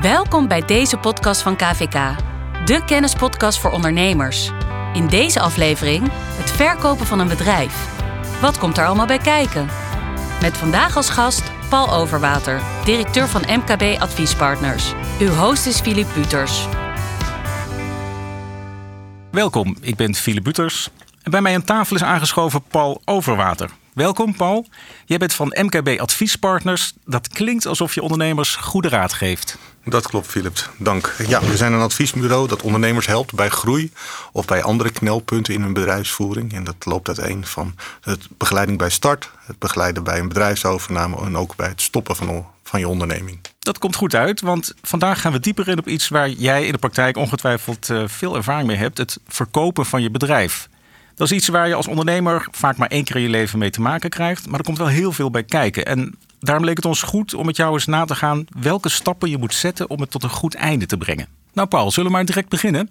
Welkom bij deze podcast van KVK, de kennispodcast voor ondernemers. In deze aflevering het verkopen van een bedrijf. Wat komt er allemaal bij kijken? Met vandaag als gast Paul Overwater, directeur van MKB Adviespartners. Uw host is Philip Buters. Welkom, ik ben Philip Buters. En bij mij aan tafel is aangeschoven Paul Overwater. Welkom Paul. Jij bent van MKB Adviespartners. Dat klinkt alsof je ondernemers goede raad geeft. Dat klopt, Philip. Dank. Ja, we zijn een adviesbureau dat ondernemers helpt bij groei of bij andere knelpunten in hun bedrijfsvoering. En dat loopt uiteen van het begeleiding bij start, het begeleiden bij een bedrijfsovername en ook bij het stoppen van, van je onderneming. Dat komt goed uit, want vandaag gaan we dieper in op iets waar jij in de praktijk ongetwijfeld eh, veel ervaring mee hebt: het verkopen van je bedrijf. Dat is iets waar je als ondernemer vaak maar één keer in je leven mee te maken krijgt. Maar er komt wel heel veel bij kijken. En daarom leek het ons goed om met jou eens na te gaan welke stappen je moet zetten om het tot een goed einde te brengen. Nou, Paul, zullen we maar direct beginnen?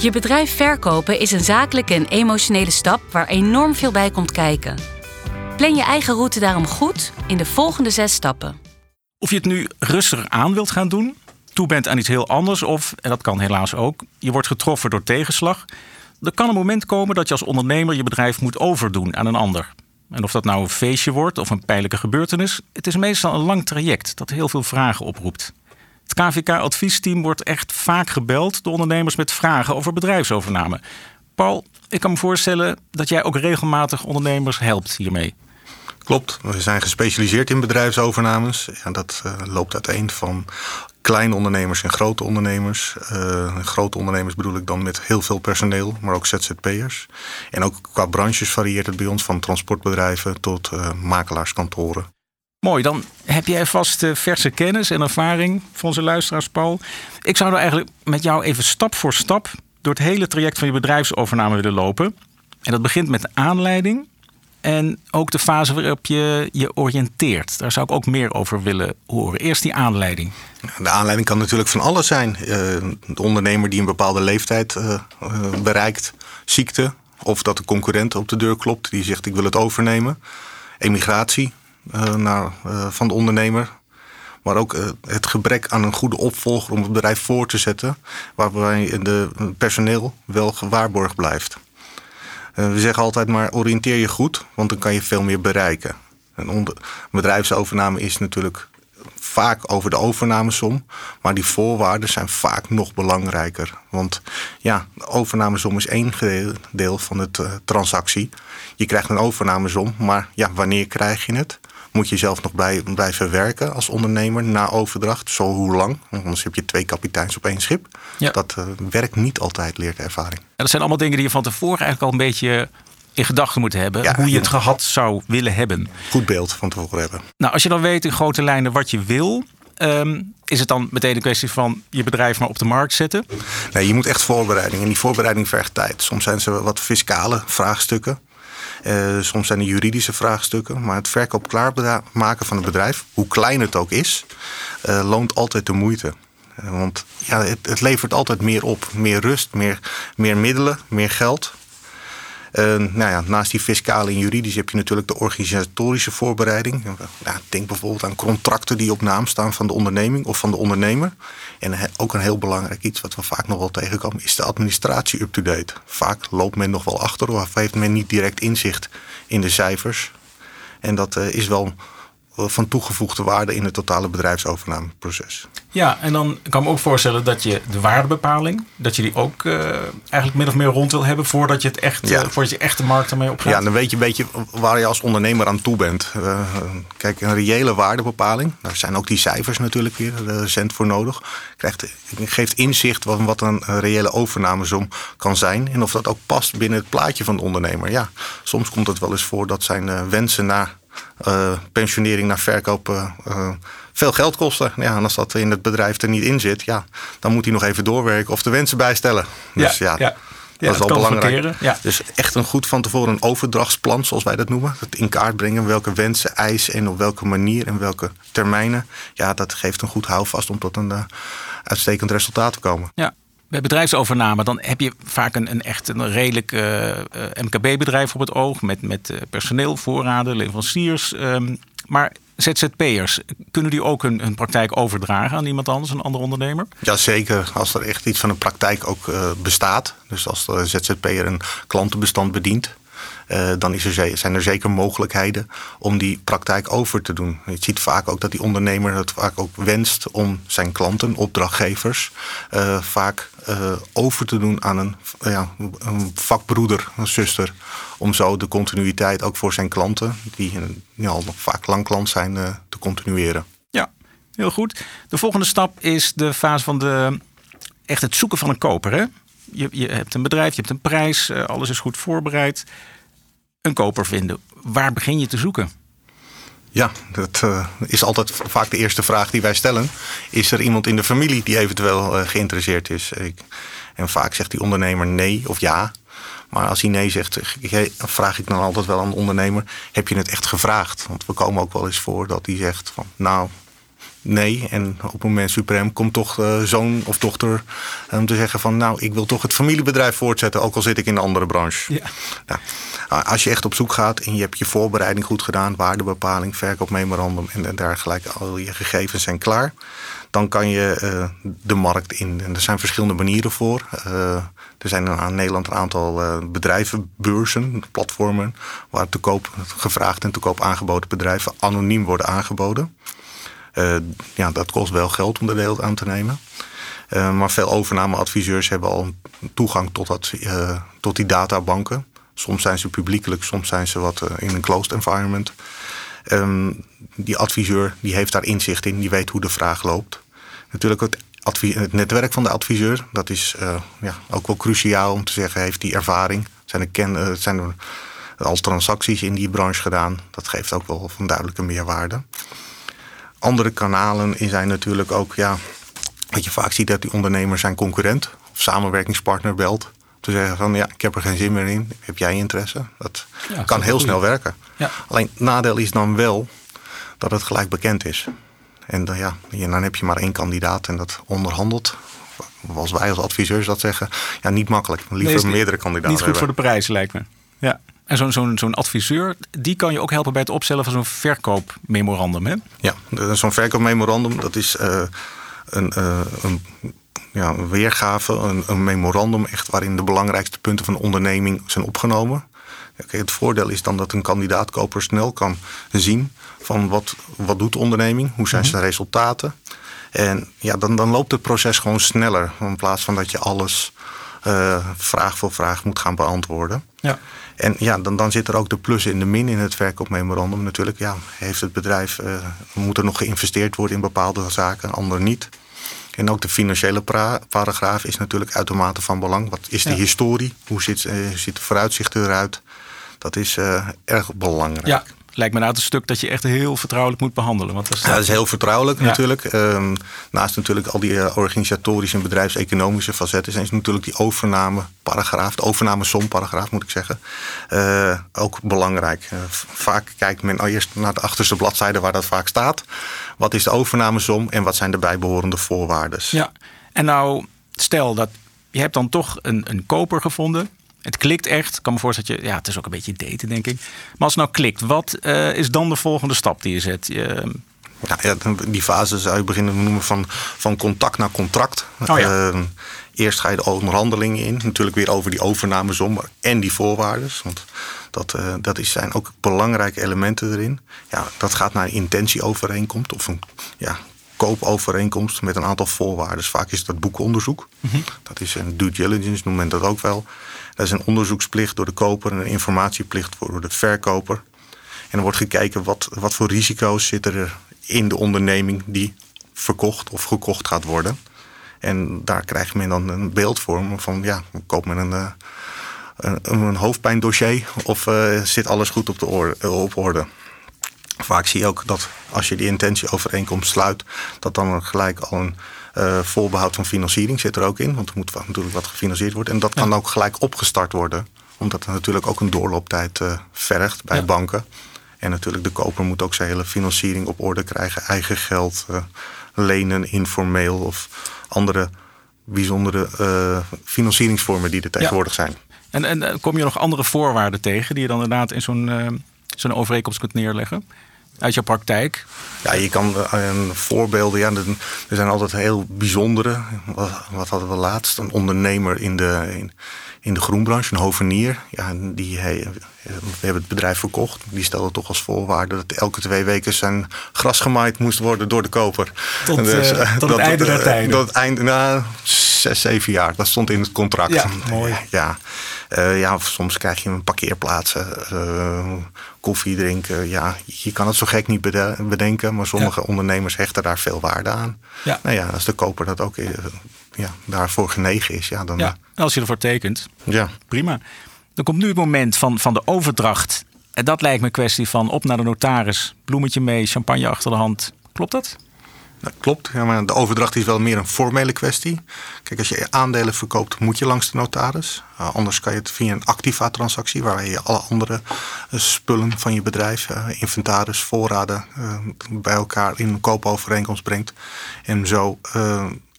Je bedrijf verkopen is een zakelijke en emotionele stap waar enorm veel bij komt kijken. Plan je eigen route daarom goed in de volgende zes stappen. Of je het nu rustiger aan wilt gaan doen, toe bent aan iets heel anders, of, en dat kan helaas ook, je wordt getroffen door tegenslag er kan een moment komen dat je als ondernemer je bedrijf moet overdoen aan een ander. En of dat nou een feestje wordt of een pijnlijke gebeurtenis, het is meestal een lang traject dat heel veel vragen oproept. Het KVK-adviesteam wordt echt vaak gebeld door ondernemers met vragen over bedrijfsovername. Paul, ik kan me voorstellen dat jij ook regelmatig ondernemers helpt hiermee. Klopt, we zijn gespecialiseerd in bedrijfsovernames. Ja, dat uh, loopt uiteen van kleine ondernemers en grote ondernemers. Uh, grote ondernemers bedoel ik dan met heel veel personeel, maar ook ZZP'ers. En ook qua branches varieert het bij ons van transportbedrijven tot uh, makelaarskantoren. Mooi, dan heb jij vast uh, verse kennis en ervaring van onze luisteraars, Paul. Ik zou nou eigenlijk met jou even stap voor stap door het hele traject van je bedrijfsovername willen lopen. En dat begint met de aanleiding, en ook de fase waarop je je oriënteert. Daar zou ik ook meer over willen horen. Eerst die aanleiding. De aanleiding kan natuurlijk van alles zijn. Uh, de ondernemer die een bepaalde leeftijd uh, bereikt, ziekte. Of dat de concurrent op de deur klopt die zegt ik wil het overnemen. Emigratie naar, van de ondernemer. Maar ook het gebrek aan een goede opvolger om het bedrijf voor te zetten. Waarbij de personeel wel gewaarborgd blijft. Eh, we zeggen altijd maar oriënteer je goed, want dan kan je veel meer bereiken. Een bedrijfsovername is natuurlijk vaak over de overnamesom. Maar die voorwaarden zijn vaak nog belangrijker. Want ja, de overnamesom is één deel van de uh, transactie. Je krijgt een overnamesom, maar ja, wanneer krijg je het? Moet je zelf nog blijven werken als ondernemer na overdracht. Zo hoe lang? Anders heb je twee kapiteins op één schip. Dat uh, werkt niet altijd, leert de ervaring. En dat zijn allemaal dingen die je van tevoren eigenlijk al een beetje in gedachten moet hebben. hoe je het gehad zou willen hebben. Goed beeld van tevoren hebben. Nou, als je dan weet in grote lijnen wat je wil. Um, is het dan meteen een kwestie van je bedrijf maar op de markt zetten? Nee, je moet echt voorbereiding. En die voorbereiding vergt tijd. Soms zijn ze wat fiscale vraagstukken. Uh, soms zijn er juridische vraagstukken. Maar het verkoop klaarmaken van een bedrijf, hoe klein het ook is, uh, loont altijd de moeite. Uh, want ja, het, het, levert altijd meer op. Meer rust, meer, meer middelen, meer geld. Uh, nou ja, naast die fiscale en juridische heb je natuurlijk de organisatorische voorbereiding. Denk bijvoorbeeld aan contracten die op naam staan van de onderneming of van de ondernemer. En ook een heel belangrijk iets wat we vaak nog wel tegenkomen, is de administratie up-to-date. Vaak loopt men nog wel achter of heeft men niet direct inzicht in de cijfers. En dat uh, is wel van toegevoegde waarde in het totale bedrijfsovernameproces. Ja, en dan kan ik me ook voorstellen dat je de waardebepaling, dat je die ook uh, eigenlijk min of meer rond wil hebben voordat je het echt, ja. uh, voordat je echt de markt ermee opgaat. Ja, dan weet je een beetje waar je als ondernemer aan toe bent. Uh, kijk, een reële waardebepaling, daar zijn ook die cijfers natuurlijk weer recent voor nodig. Krijgt, geeft inzicht wat, wat een reële overnamesom kan zijn en of dat ook past binnen het plaatje van de ondernemer. Ja, soms komt het wel eens voor dat zijn wensen naar uh, pensionering naar verkoop uh, veel geld kosten. Ja, en als dat in het bedrijf er niet in zit, ja, dan moet hij nog even doorwerken of de wensen bijstellen. Dus ja, ja, dat is wel belangrijk. Dus echt een goed van tevoren een overdrachtsplan, zoals wij dat noemen. Het in kaart brengen welke wensen, eisen en op welke manier en welke termijnen. Ja, dat geeft een goed houvast om tot een uh, uitstekend resultaat te komen. Ja, bij bedrijfsovername, dan heb je vaak een, een echt een redelijk eh, eh, MKB-bedrijf op het oog. Met, met uh, personeel, voorraden, leveranciers. Um, maar ZZP'ers, kunnen die ook hun, praktijk overdragen aan iemand anders, een andere ondernemer? Jazeker, als er echt iets van een praktijk ook bestaat. Dus als de ZZP'er een klantenbestand bedient, uh, dan is er, zijn er zeker mogelijkheden om die praktijk over te doen. Je ziet vaak ook dat die ondernemer het vaak ook wenst om zijn klanten, opdrachtgevers, uh, vaak uh, over te doen aan een, ja, een vakbroeder, een zuster. Om zo de continuïteit ook voor zijn klanten, die ja, al vaak lang klant zijn, te continueren. Ja, heel goed. De volgende stap is de fase van de, echt het zoeken van een koper. Hè? Je, je hebt een bedrijf, je hebt een prijs, alles is goed voorbereid een koper vinden. Waar begin je te zoeken? Ja, dat uh, is altijd vaak de eerste vraag die wij stellen. Is er iemand in de familie die eventueel uh, geïnteresseerd is? Ik, en vaak zegt die ondernemer nee of ja. Maar als hij nee zegt, vraag ik dan altijd wel aan de ondernemer: heb je het echt gevraagd? Want we komen ook wel eens voor dat hij zegt van nou, nee. En op het moment suprem komt toch uh, zoon of dochter om te zeggen van nou, ik wil toch het familiebedrijf voortzetten, ook al zit ik in een andere branche. Ja. Nou, als je echt op zoek gaat en je hebt je voorbereiding goed gedaan, waardebepaling, verkoopmemorandum en dergelijke, al je gegevens zijn klaar, dan kan je uh, de markt in. En er zijn verschillende manieren voor. Uh, er zijn in Nederland een aantal bedrijven, beurzen, platformen, waar te koop gevraagd en te koop aangeboden bedrijven anoniem worden aangeboden. Ja, dat kost wel geld om de deel aan te nemen. maar veel overnameadviseurs hebben al toegang tot, dat, tot die databanken. Soms zijn ze publiekelijk, soms zijn ze wat eh, in een closed environment. Um, die adviseur die heeft daar inzicht in, die weet hoe de vraag loopt. Natuurlijk het, het netwerk van de adviseur, dat is ja, ook wel cruciaal om te zeggen, heeft die ervaring? Zijn er, ken, zijn er al transacties in die branche gedaan? Dat geeft ook wel een duidelijke meerwaarde. Andere kanalen zijn natuurlijk ook, ja, wat je vaak ziet dat die ondernemer zijn concurrent of samenwerkingspartner belt te zeggen van ja, ik heb er geen zin meer in. Heb jij interesse? Dat kan heel snel werken. Ja. Alleen nadeel is dan wel dat het gelijk bekend is. En dan, ja, dan heb je maar één kandidaat en dat onderhandelt. Als wij als adviseurs dat zeggen, ja, niet makkelijk. Liever meerdere kandidaten. Niet goed voor de prijs, lijkt me. En zo'n zo'n zo'n adviseur, die kan je ook helpen bij het opstellen van zo'n verkoopmemorandum, hè? Ja, zo'n verkoopmemorandum, dat is uh, een, uh, een ja, een weergave, een, een, memorandum echt waarin de belangrijkste punten van de onderneming zijn opgenomen. het voordeel is dan dat een kandidaatkoper snel kan zien van wat, wat doet de onderneming, hoe zijn mhm. zijn resultaten. En ja, dan, dan loopt het proces gewoon sneller. In plaats van dat je alles uh, vraag voor vraag moet gaan beantwoorden. Ja. En ja, dan, dan zit er ook de plus in de min in het verkoopmemorandum. Natuurlijk, ja, heeft het bedrijf, uh, moet er nog geïnvesteerd worden in bepaalde zaken, ander niet. En ook de financiële paragraaf is natuurlijk uitermate van belang. Wat is de historie? Hoe ziet, uh, ziet de vooruitzicht eruit? Dat is uh, erg belangrijk. Ja, lijkt me nou het stuk dat je echt heel vertrouwelijk moet behandelen. Want dat is, ja, dat is heel vertrouwelijk natuurlijk. Um, naast natuurlijk al die uh, organisatorische en bedrijfseconomische facetten... is natuurlijk die overnameparagraaf, de overname-som-paragraaf moet ik zeggen... Uh, ook belangrijk. Uh, vaak kijkt men eerst naar de achterste bladzijde waar dat vaak staat. Wat is de overnamesom en wat zijn de bijbehorende voorwaarden? Ja, en nou stel dat je hebt dan toch een, een koper gevonden het klikt echt. Ik kan me voorstellen dat je. Ja, het is ook een beetje daten, denk ik. Maar als het nou klikt, wat uh, is dan de volgende stap die je zet? Je, ja, die fase zou je beginnen te noemen van, van contact naar contract. Oh ja. uh, eerst ga je de onderhandelingen in. Natuurlijk weer over die overnamesom en die voorwaarden. Want dat, uh, dat is, zijn ook belangrijke elementen erin. Ja, dat gaat naar een intentieovereenkomst of een ja, koopovereenkomst met een aantal voorwaarden. Vaak is dat boekonderzoek. Mm -hmm. Dat is een due diligence, noemt men dat ook wel. Dat is een onderzoeksplicht door de koper en een informatieplicht voor de verkoper. En er wordt gekeken wat, wat voor risico's zitten er in de onderneming die verkocht of gekocht gaat worden. En daar krijgt men dan een beeld voor van ja, koopt men een, eh, een, een hoofdpijndossier of uh, zit alles goed op, de orde, op orde. Vaak zie je ook dat als je die intentieovereenkomst sluit, dat dan gelijk al een uh, voorbehoud van financiering zit er ook in. Want er moet natuurlijk wat gefinancierd worden. En dat kan ook gelijk opgestart worden. Omdat er natuurlijk ook een doorlooptijd uh, vergt bij banken. En natuurlijk de koper moet ook zijn hele financiering op orde krijgen. Eigen geld, uh, lenen informeel of andere bijzondere financieringsvormen die er tegenwoordig zijn. En, en kom je nog andere voorwaarden tegen die je dan inderdaad in zo'n zo'n overeenkomst kunt neerleggen? Uit jouw praktijk? Ja, je kan uh, voorbeelden. Ja, er zijn altijd heel bijzondere. Wat, wat hadden we laatst? Een ondernemer in de, in, in de groenbranche, een hovenier. Ja, die, hij, we hebben het bedrijf verkocht. Die stelde toch als voorwaarde dat elke twee weken zijn gras gemaaid moest worden door de koper. Tot, dus, uh, tot het einde der tijden. Tot het einde, nou, zes, zeven jaar. Dat stond in het contract. Ja, mooi. Ja, uh, ja soms krijg je een parkeerplaatsen, uh, koffie drinken. Ja, je kan het zo gek niet bedenken, maar sommige ondernemers hechten daar veel waarde aan. Ja. Nou ja, als de koper dat ook ja, daarvoor genegen is, ja, dan. Ja, als je ervoor tekent. Ja. Prima. Dan komt nu het moment van, van de overdracht. En dat lijkt me een kwestie van op naar de notaris, bloemetje mee, champagne achter de hand. Klopt dat? Dat klopt, ja, maar de overdracht is wel meer een formele kwestie. Kijk, als je aandelen verkoopt, moet je langs de notaris. Uh, anders kan je het via een activa-transactie, waar je alle andere uh, spullen van je bedrijf, uh, inventaris, voorraden, bij elkaar in een koopovereenkomst brengt en zo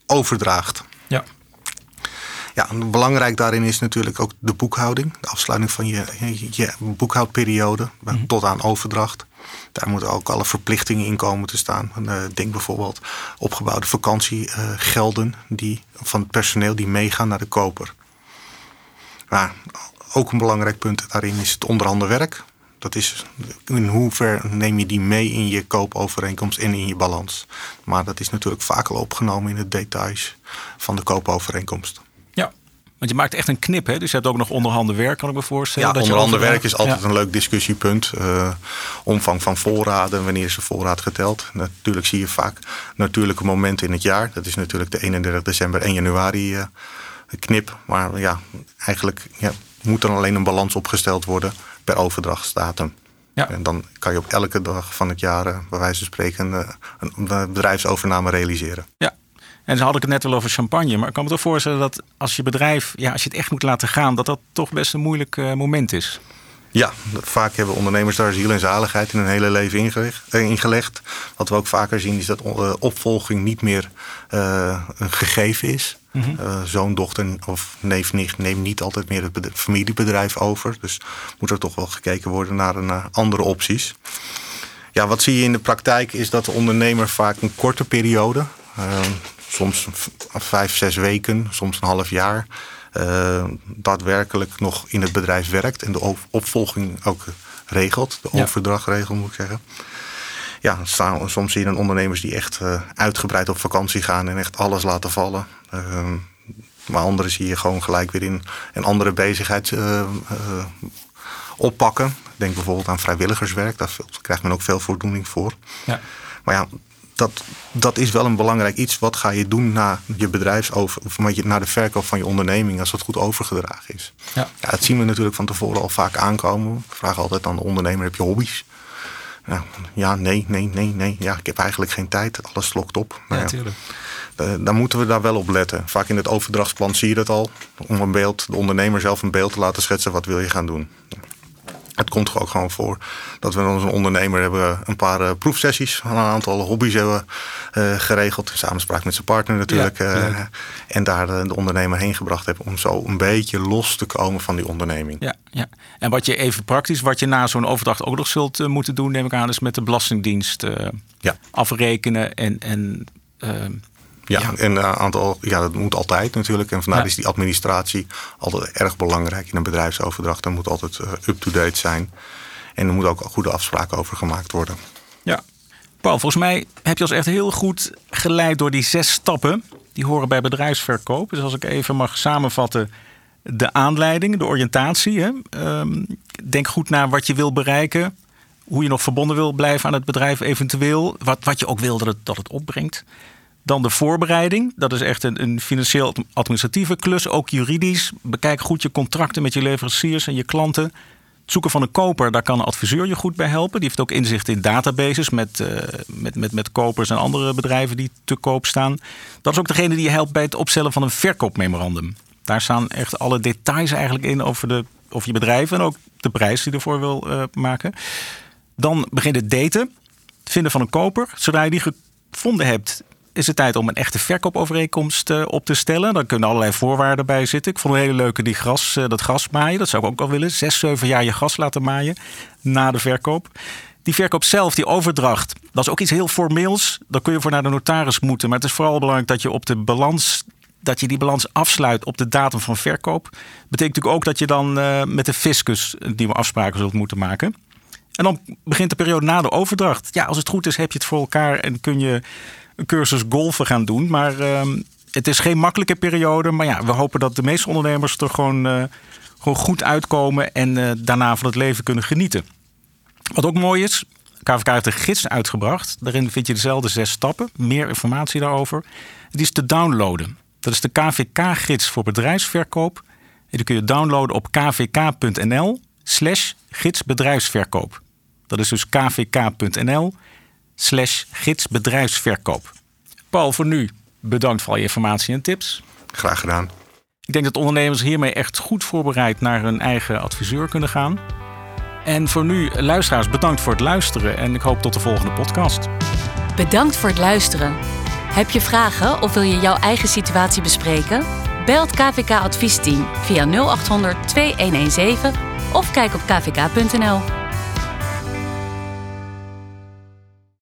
overdraagt. Ja. Ja, belangrijk daarin is natuurlijk ook de boekhouding. De afsluiting van je, je boekhoudperiode mm tot aan overdracht. Daar moeten ook alle verplichtingen in komen te staan. Uh, denk bijvoorbeeld opgebouwde vakantiegelden die, van het personeel die meegaan naar de koper. Maar ook een belangrijk punt daarin is het onderhanden werk. Dat is in hoever neem je die mee in je koopovereenkomst en in je balans. Maar dat is natuurlijk vaak al opgenomen in de details van de koopovereenkomst. Want je maakt echt een knip, hè? Dus je hebt ook nog onderhanden werk, kan ik me voorstellen. Ja, onderhanden werk is altijd een leuk discussiepunt. Uh, omvang van voorraden, wanneer is de voorraad geteld? Natuurlijk zie je vaak natuurlijke momenten in het jaar. Dat is natuurlijk de 31 december, 1 januari uh, knip. Maar ja, eigenlijk ja, moet er alleen een balans opgesteld worden per overdrachtsdatum. Ja. En dan kan je op elke dag van het jaar, uh, bij wijze van spreken, een bedrijfsovername realiseren. Ja, en ze had ik het net wel over champagne. Maar ik kan me toch voorstellen dat als je bedrijf, ja, als je het echt moet laten gaan, dat dat toch best een moeilijk uh, moment is. Ja, vaak hebben ondernemers daar ziel en zaligheid in hun hele leven ingelegd. ingelegd. Wat we ook vaker zien is dat uh, opvolging niet meer uh, een gegeven is. Mm -hmm. uh, zoon, dochter of neef, nicht neemt niet altijd meer het familiebedrijf over. Dus moet er toch wel gekeken worden naar een, andere opties. Ja, wat zie je in de praktijk is dat de ondernemer vaak een korte periode soms vijf, zes weken, soms een half jaar, uh, daadwerkelijk nog in het bedrijf werkt en de opvolging ook regelt, de ja. overdrachtregel moet ik zeggen. Ja, soms zie je dan ondernemers die echt uh, uitgebreid op vakantie gaan en echt alles laten vallen. Uh, maar anderen zie je gewoon gelijk weer in een andere bezigheid oppakken. Denk bijvoorbeeld aan vrijwilligerswerk, daar krijgt men ook veel voldoening voor. Ja. Maar ja, dat, dat is wel een belangrijk iets. Wat ga je doen na je bedrijfsover, of na de verkoop van je onderneming als dat goed overgedragen is? Ja. ja. dat zien we natuurlijk van tevoren al vaak aankomen. Ik vraag altijd aan de ondernemer: heb je hobby's? Ja, ja, nee, nee, nee, nee. Ja, ik heb eigenlijk geen tijd. Alles slokt op. Maar ja, natuurlijk. Ja, dan moeten we daar wel op letten. Vaak in het overdrachtsplan zie je dat al. Om een beeld, de ondernemer zelf een beeld te laten schetsen. Wat wil je gaan doen? Het komt ook gewoon voor dat we als een ondernemer hebben een paar uh, proefsessies van een aantal hobby's hebben uh, geregeld. In samenspraak met zijn partner natuurlijk. Ja, uh, en daar de ondernemer heen gebracht hebben om zo een beetje los te komen van die onderneming. Ja, ja. En wat je even praktisch, wat je na zo'n overdracht ook nog zult moeten doen, neem ik aan, is met de Belastingdienst ja. afrekenen en. en ja, en een aantal, ja, dat moet altijd natuurlijk. En vandaar is die administratie altijd erg belangrijk in een bedrijfsoverdracht. Dat moet altijd uh, up-to-date zijn. En er moet ook goede afspraken over gemaakt worden. Ja. Paul, volgens mij heb je ons echt heel goed geleid door die zes stappen. Die horen bij bedrijfsverkoop. Dus als ik even mag samenvatten. De aanleiding, de oriëntatie. Hè? Um, denk goed naar wat je wil bereiken. Hoe je nog verbonden wil blijven aan het bedrijf eventueel. Wat, wat je ook wil dat het, dat het opbrengt. Dan de voorbereiding. Dat is echt een, een financieel administratieve klus, ook juridisch. Bekijk goed je contracten met je leveranciers en je klanten. Het zoeken van een koper, daar kan een adviseur je goed bij helpen. Die heeft ook inzicht in databases met, uh, met, met, met kopers en andere bedrijven die te koop staan. Dat is ook degene die je helpt bij het opstellen van een verkoopmemorandum. Daar staan echt alle details eigenlijk in over, de, over je bedrijf en ook de prijs die je ervoor wil uh, maken. Dan begint het daten. Het vinden van een koper. Zodra je die gevonden hebt, is het tijd om een echte verkoopovereenkomst uh, op te stellen. Daar kunnen allerlei voorwaarden bij zitten. Ik vond een hele leuke die gras, uh, dat gras maaien. Dat zou ik ook wel willen. Zes, zeven jaar je gras laten maaien na de verkoop. Die verkoop zelf, die overdracht, dat is ook iets heel formeels. Daar kun je voor naar de notaris moeten. Maar het is vooral belangrijk dat je op de balans dat je die balans afsluit op de datum van verkoop. Betekent natuurlijk ook dat je dan uh, met de fiscus nieuwe afspraken zult moeten maken. En dan begint de periode na de overdracht. Ja, als het goed is, heb je het voor elkaar en kun je cursus golfen gaan doen. Maar uh, het is geen makkelijke periode. Maar ja, we hopen dat de meeste ondernemers er gewoon, uh, gewoon goed uitkomen en daarna van het leven kunnen genieten. Wat ook mooi is, KVK heeft een gids uitgebracht. Daarin vind je dezelfde zes stappen. Meer informatie daarover. Die is te downloaden. Dat is de KVK-gids voor bedrijfsverkoop. En die kun je downloaden op kvk.nl slash gidsbedrijfsverkoop. Dat is dus kvk.nl slash gidsbedrijfsverkoop. Paul, voor nu bedankt voor al je informatie en tips. Graag gedaan. Ik denk dat ondernemers hiermee echt goed voorbereid naar hun eigen adviseur kunnen gaan. En voor nu, luisteraars, bedankt voor het luisteren en ik hoop tot de volgende podcast. Bedankt voor het luisteren. Heb je vragen of wil je jouw eigen situatie bespreken? Bel het KVK Adviesteam via 0800 2117 of kijk op kvk.nl.